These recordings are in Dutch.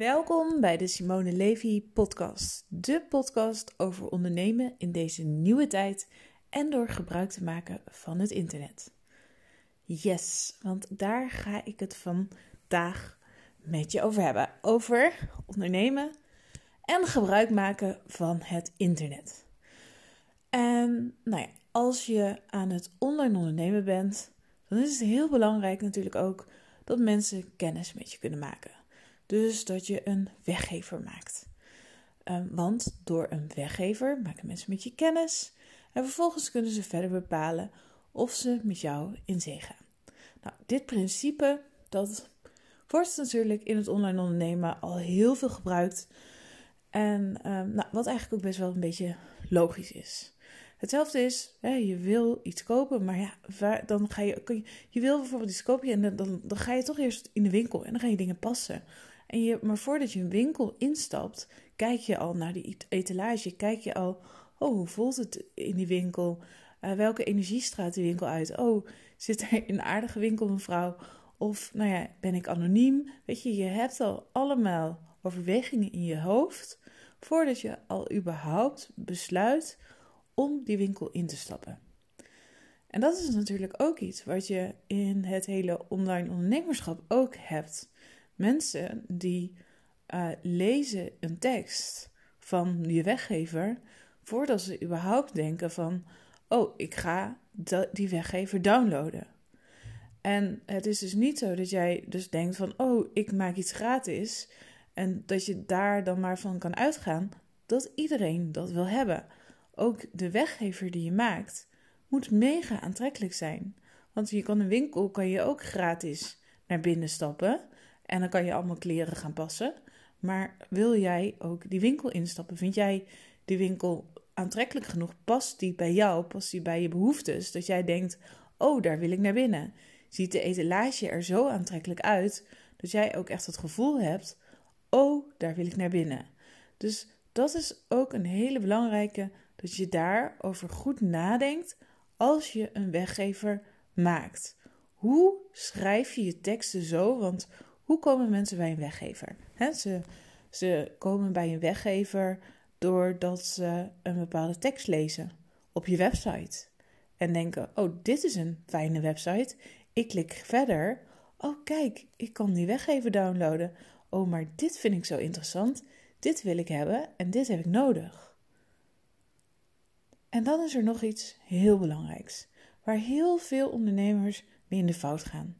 Welkom bij de Simone Levy podcast. De podcast over ondernemen in deze nieuwe tijd en door gebruik te maken van het internet. Yes, want daar ga ik het vandaag met je over hebben. Over ondernemen en gebruik maken van het internet. En nou ja, als je aan het online ondernemen bent, dan is het heel belangrijk natuurlijk ook dat mensen kennis met je kunnen maken. Dus dat je een weggever maakt. Um, want door een weggever maken mensen met je kennis en vervolgens kunnen ze verder bepalen of ze met jou in zee gaan. Nou, dit principe dat wordt natuurlijk in het online ondernemen al heel veel gebruikt. En um, nou, wat eigenlijk ook best wel een beetje logisch is. Hetzelfde is, hè, je wil iets kopen, maar ja, dan ga je, je, je wil bijvoorbeeld iets kopen en dan, dan, dan ga je toch eerst in de winkel en dan ga je dingen passen. En maar voordat je een winkel instapt, kijk je al naar die etalage. Kijk je al, oh, hoe voelt het in die winkel? Uh, welke energie straalt die winkel uit? Oh, zit er een aardige winkelmevrouw? Of, nou ja, ben ik anoniem? Weet je, je hebt al allemaal overwegingen in je hoofd voordat je al überhaupt besluit om die winkel in te stappen. En dat is natuurlijk ook iets wat je in het hele online ondernemerschap ook hebt mensen die uh, lezen een tekst van je weggever voordat ze überhaupt denken van, oh, ik ga die weggever downloaden. En het is dus niet zo dat jij dus denkt van, oh, ik maak iets gratis en dat je daar dan maar van kan uitgaan dat iedereen dat wil hebben. Ook de weggever die je maakt moet mega aantrekkelijk zijn. Want je kan een winkel kan je ook gratis naar binnen stappen. En dan kan je allemaal kleren gaan passen. Maar wil jij ook die winkel instappen? Vind jij die winkel aantrekkelijk genoeg? Past die bij jou? Past die bij je behoeftes? Dat jij denkt: oh, daar wil ik naar binnen. Ziet de etalage er zo aantrekkelijk uit dat jij ook echt het gevoel hebt: oh, daar wil ik naar binnen. Dus dat is ook een hele belangrijke dat je daarover goed nadenkt als je een weggever maakt. Hoe schrijf je je teksten zo? Want hoe komen mensen bij een weggever? ze, ze komen bij een weggever doordat ze een bepaalde tekst lezen op je website. En denken: Oh, dit is een fijne website. Ik klik verder. Oh, kijk, ik kan die weggever downloaden. Oh, maar dit vind ik zo interessant. Dit wil ik hebben en dit heb ik nodig. En dan is er nog iets heel belangrijks, waar heel veel ondernemers mee in de fout gaan.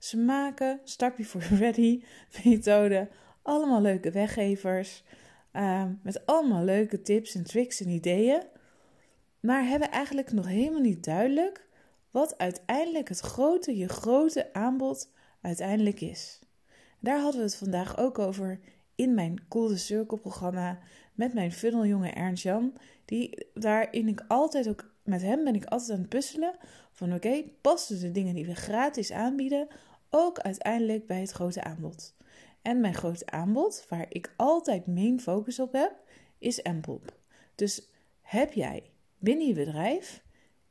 Ze maken Start Before Ready methode allemaal leuke weggevers ehm, met allemaal leuke tips en tricks en ideeën, maar hebben eigenlijk nog helemaal niet duidelijk wat uiteindelijk het grote, je grote aanbod uiteindelijk is. Daar hadden we het vandaag ook over in mijn Cool the Circle programma met mijn funneljongen Ernst Jan, die daarin ik altijd ook met hem ben ik altijd aan het puzzelen van oké, passen de dingen die we gratis aanbieden ook uiteindelijk bij het grote aanbod. En mijn grote aanbod, waar ik altijd main focus op heb, is MPOP. Dus heb jij binnen je bedrijf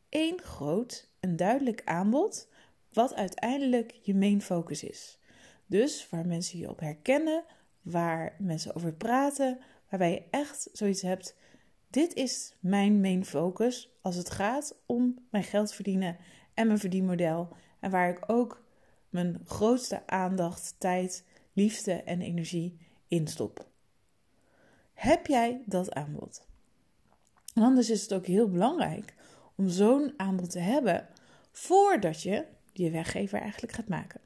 één groot en duidelijk aanbod, wat uiteindelijk je main focus is. Dus waar mensen je op herkennen, waar mensen over praten, waarbij je echt zoiets hebt. Dit is mijn main focus als het gaat om mijn geld verdienen en mijn verdienmodel. En waar ik ook mijn grootste aandacht, tijd, liefde en energie instop. Heb jij dat aanbod? En anders is het ook heel belangrijk om zo'n aanbod te hebben voordat je je weggever eigenlijk gaat maken.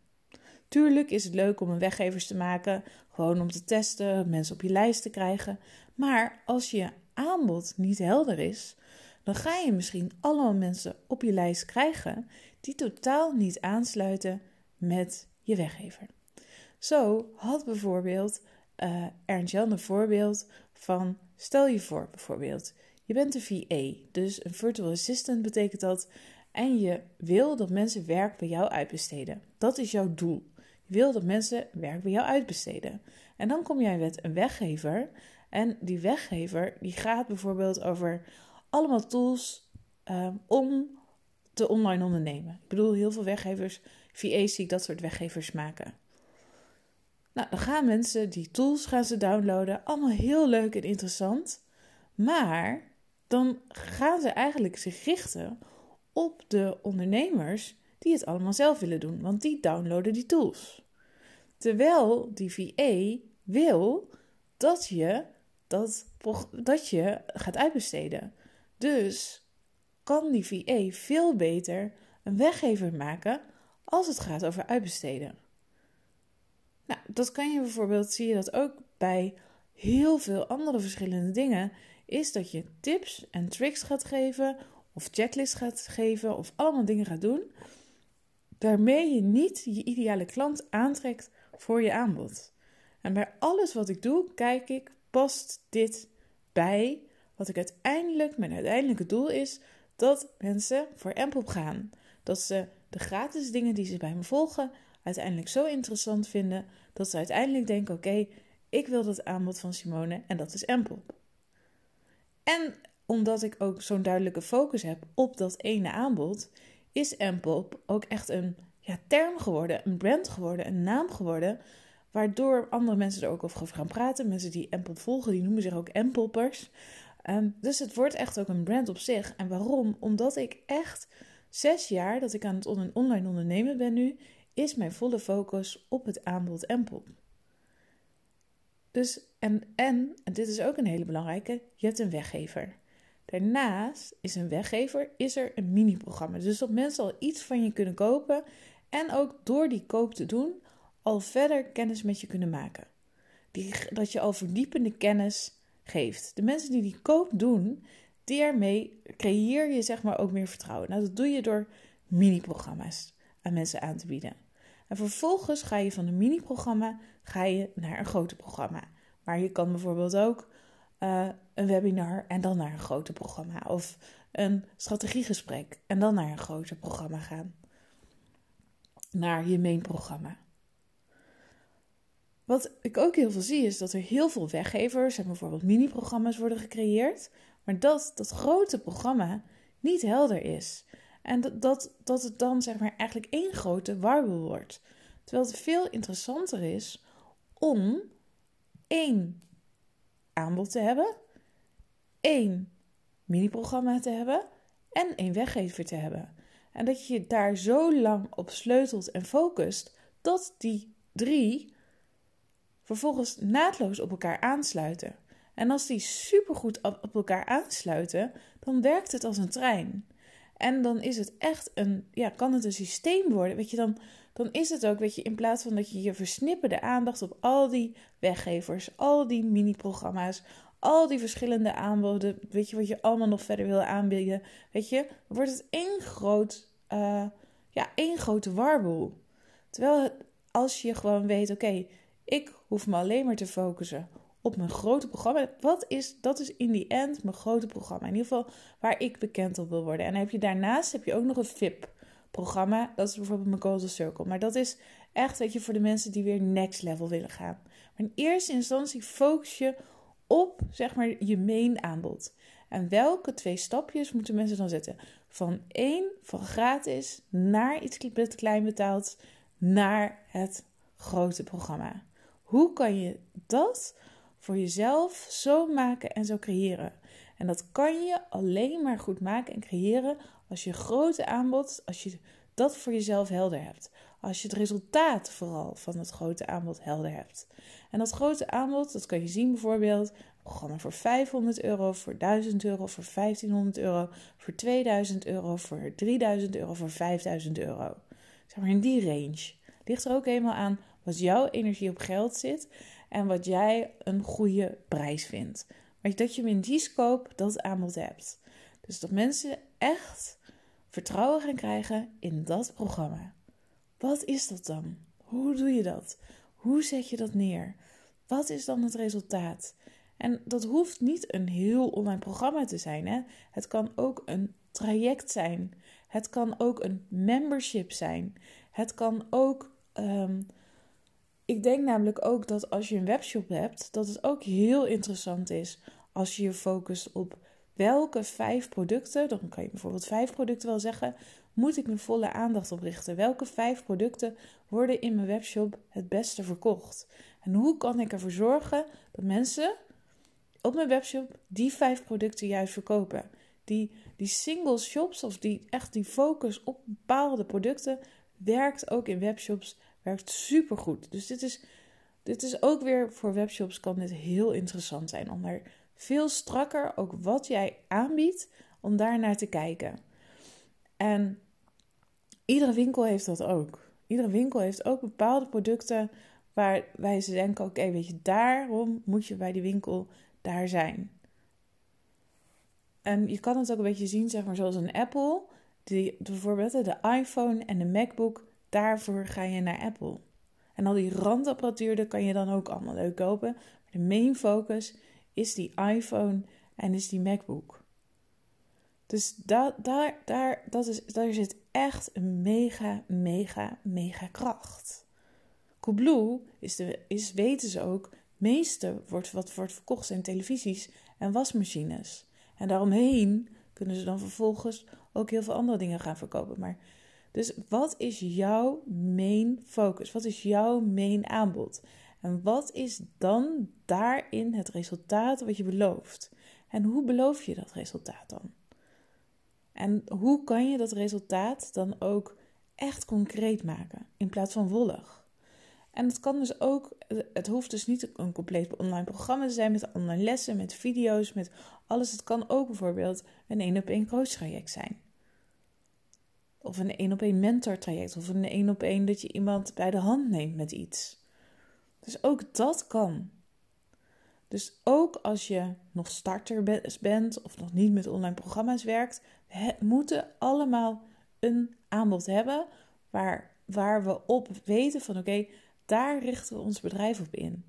Tuurlijk is het leuk om een weggevers te maken, gewoon om te testen, mensen op je lijst te krijgen. Maar als je aanbod niet helder is, dan ga je misschien allemaal mensen op je lijst krijgen die totaal niet aansluiten met je weggever. Zo had bijvoorbeeld uh, Ernst Jan een voorbeeld van, stel je voor bijvoorbeeld, je bent een VA, dus een virtual assistant betekent dat, en je wil dat mensen werk bij jou uitbesteden. Dat is jouw doel. Je wil dat mensen werk bij jou uitbesteden. En dan kom jij met een weggever en die weggever die gaat bijvoorbeeld over allemaal tools uh, om te online ondernemen. Ik bedoel, heel veel weggevers VA's zie ik dat soort weggevers maken. Nou, dan gaan mensen die tools gaan ze downloaden. Allemaal heel leuk en interessant. Maar dan gaan ze eigenlijk zich richten op de ondernemers die het allemaal zelf willen doen. Want die downloaden die tools. Terwijl die VA wil dat je dat, dat je gaat uitbesteden. Dus kan die VA veel beter een weggever maken als het gaat over uitbesteden. Nou, dat kan je bijvoorbeeld, zie je dat ook bij heel veel andere verschillende dingen, is dat je tips en tricks gaat geven, of checklists gaat geven, of allemaal dingen gaat doen, waarmee je niet je ideale klant aantrekt voor je aanbod. En bij alles wat ik doe, kijk ik, past dit bij wat ik uiteindelijk, mijn uiteindelijke doel is, dat mensen voor Ampop gaan. Dat ze de gratis dingen die ze bij me volgen uiteindelijk zo interessant vinden dat ze uiteindelijk denken: oké, ik wil dat aanbod van Simone en dat is Ampop. En omdat ik ook zo'n duidelijke focus heb op dat ene aanbod, is Ampop ook echt een ja, term geworden, een brand geworden, een naam geworden, waardoor andere mensen er ook over gaan praten. Mensen die Ampop volgen, die noemen zich ook Ampoppers. Ehm, dus het wordt echt ook een brand op zich. En waarom? Omdat ik echt zes jaar dat ik aan het online ondernemen ben nu, is mijn volle focus op het aanbod Empel. Dus, en, en, en dit is ook een hele belangrijke, je hebt een weggever. Daarnaast is een weggever, is er een mini-programma. Dus dat mensen al iets van je kunnen kopen en ook door die koop te doen al verder kennis met je kunnen maken. Die, dat je al verdiepende kennis geeft. De mensen die die koop doen, daarmee creëer je zeg maar ook meer vertrouwen. Nou, dat doe je door mini-programma's aan mensen aan te bieden. En vervolgens ga je van een mini-programma ga je naar een groter programma. Maar je kan bijvoorbeeld ook uh, een webinar en dan naar een groter programma. Of een strategiegesprek en dan naar een groter programma gaan. Naar je main programma. Wat ik ook heel veel zie is dat er heel veel weggevers en bijvoorbeeld mini-programma's worden gecreëerd, maar dat dat grote programma niet helder is. En dat, dat, dat het dan zeg maar eigenlijk één grote warboel wordt. Terwijl het veel interessanter is om één aanbod te hebben, één mini-programma te hebben en één weggever te hebben. En dat je daar zo lang op sleutelt en focust dat die drie vervolgens naadloos op elkaar aansluiten. En als die supergoed op elkaar aansluiten, dan werkt het als een trein. En dan is het echt een, ja, kan het een systeem worden. Weet je, dan, dan is het ook, weet je, in plaats van dat je je versnipperde aandacht op al die weggevers, al die mini-programma's, al die verschillende aanboden, weet je, wat je allemaal nog verder wil aanbieden, weet je, wordt het één groot, uh, ja, één grote warboel. Terwijl als je gewoon weet, oké, ik hoef me alleen maar te focussen op mijn grote programma. Wat is, dat is in die end mijn grote programma. In ieder geval waar ik bekend op wil worden. En heb je daarnaast heb je ook nog een VIP-programma. Dat is bijvoorbeeld mijn Golden Circle. Maar dat is echt, weet je, voor de mensen die weer next level willen gaan. Maar in eerste instantie focus je op, zeg maar, je main aanbod. En welke twee stapjes moeten mensen dan zetten? Van één, van gratis, naar iets klein betaald, naar het grote programma. Hoe kan je dat voor jezelf zo maken en zo creëren? En dat kan je alleen maar goed maken en creëren als je grote aanbod, als je dat voor jezelf helder hebt. Als je het resultaat vooral van het grote aanbod helder hebt. En dat grote aanbod, dat kan je zien bijvoorbeeld programma voor 500 euro, voor 1000 euro, voor 1500 euro, voor 2000 euro, voor 3000 euro, voor 5000 euro. Zeg maar in die range. Ligt er ook helemaal aan wat jouw energie op geld zit en wat jij een goede prijs vindt. Maar dat je hem in die scope dat aanbod hebt. Dus dat mensen echt vertrouwen gaan krijgen in dat programma. Wat is dat dan? Hoe doe je dat? Hoe zet je dat neer? Wat is dan het resultaat? En dat hoeft niet een heel online programma te zijn. Hè? Het kan ook een traject zijn. Het kan ook een membership zijn. Het kan ook ehm, ik denk namelijk ook dat als je een webshop hebt, dat het ook heel interessant is als je je focust op welke vijf producten, dan kan je bijvoorbeeld vijf producten wel zeggen, moet ik mijn volle aandacht op richten? Welke vijf producten worden in mijn webshop het beste verkocht? En hoe kan ik ervoor zorgen dat mensen op mijn webshop die vijf producten juist verkopen? Die, die single shops of die echt die focus op bepaalde producten werkt ook in webshops, werkt supergoed. Dus dit is, dit is ook weer voor webshops kan dit heel interessant zijn om veel strakker ook wat jij aanbiedt om daar naar te kijken. En iedere winkel heeft dat ook. Iedere winkel heeft ook bepaalde producten waarbij ze denken: oké, weet je, daarom moet je bij die winkel daar zijn. En je kan het ook een beetje zien, zeg maar, zoals een Apple. Die, bijvoorbeeld de iPhone en de MacBook, daarvoor ga je naar Apple. En al die randapparatuur, kan je dan ook allemaal leuk kopen. Maar de main focus is die iPhone en is die MacBook. Dus daar, daar, daar, dat is, daar zit echt een mega, mega, mega kracht. Coolblue is, de, is weten ze ook, meeste wordt, wat wordt verkocht zijn televisies en wasmachines. En daaromheen kunnen ze dan vervolgens ook heel veel andere dingen gaan verkopen. Maar dus wat is jouw main focus? Wat is jouw main aanbod? En wat is dan daarin het resultaat wat je belooft? En hoe beloof je dat resultaat dan? En hoe kan je dat resultaat dan ook echt concreet maken in plaats van wollig? En het kan dus ook, het hoeft dus niet een compleet online programma te zijn met online lessen, met video's, met alles. Het kan ook bijvoorbeeld een één op één coach traject zijn. Of een één op één mentor traject. Of een één op één dat je iemand bij de hand neemt met iets. Dus ook dat kan. Dus ook als je nog starter bent of nog niet met online programma's werkt, we moeten allemaal een aanbod hebben waar, waar we op weten van oké, daar richten we ons bedrijf op in.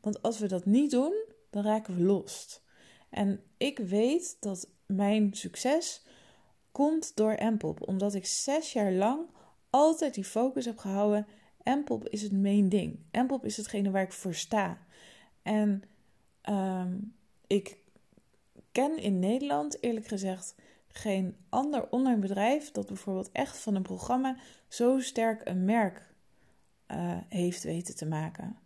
Want als we dat niet doen, dan raken we lost. En ik weet dat mijn succes komt door Mpop, omdat ik zes jaar lang altijd die focus heb gehouden. Mpop is het main ding. Mpop is hetgene waar ik voor sta. En ehm, ik ken in Nederland, eerlijk gezegd, geen ander online bedrijf dat bijvoorbeeld echt van een programma zo sterk een merk uh, heeft weten te maken.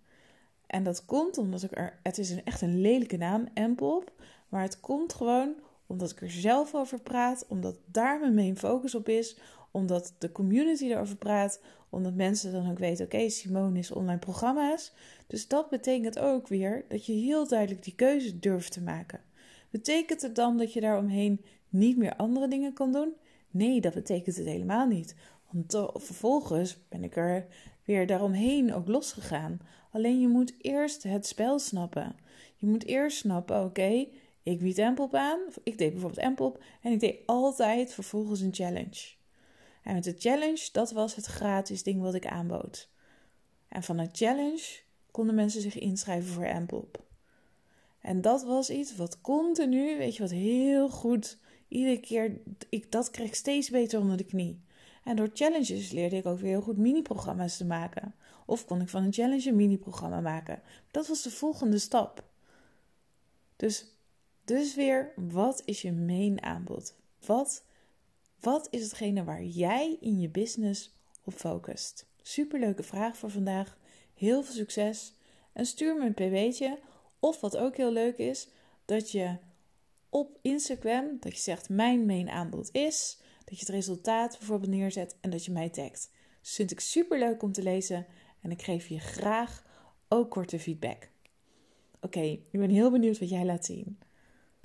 En dat komt omdat ik er. Het is een, echt een lelijke naam, Mpop. Maar het komt gewoon omdat ik er zelf over praat. Omdat daar mijn focus op is. Omdat de community erover praat. Omdat mensen dan ook weten: oké, Simone is online programma's. Dus dat betekent ook weer dat je heel duidelijk die keuze durft te maken. Betekent het dan dat je daaromheen niet meer andere dingen kan doen? Nee, dat betekent het helemaal niet. Want vervolgens ben ik er weer daaromheen ook losgegaan. Alleen je moet eerst het spel snappen. Je moet eerst snappen, oké, ik bied Empop aan. Ik deed bijvoorbeeld Empop en ik deed altijd vervolgens een challenge. En met de challenge, dat was het gratis ding wat ik aanbood. En van een challenge konden mensen zich inschrijven voor Empop. En dat was iets wat continu, weet je wat, heel goed. Iedere keer, ik, dat kreeg steeds beter onder de knie. En door challenges leerde ik ook weer heel goed mini-programma's te maken. Of kon ik van een challenge een mini-programma maken. Dat was de volgende stap. Dus, dus weer, wat is je main aanbod? Wat, wat is hetgene waar jij in je business op focust? Superleuke vraag voor vandaag. Heel veel succes. En stuur me een pb'tje. Of wat ook heel leuk is, dat je op Instagram, dat je zegt mijn main aanbod is dat je het resultaat bijvoorbeeld neerzet en dat je mij tagt. Dus vind ik super leuk om te lezen en ik geef je graag ook korte feedback. Oké, ik ben heel benieuwd wat jij laat zien.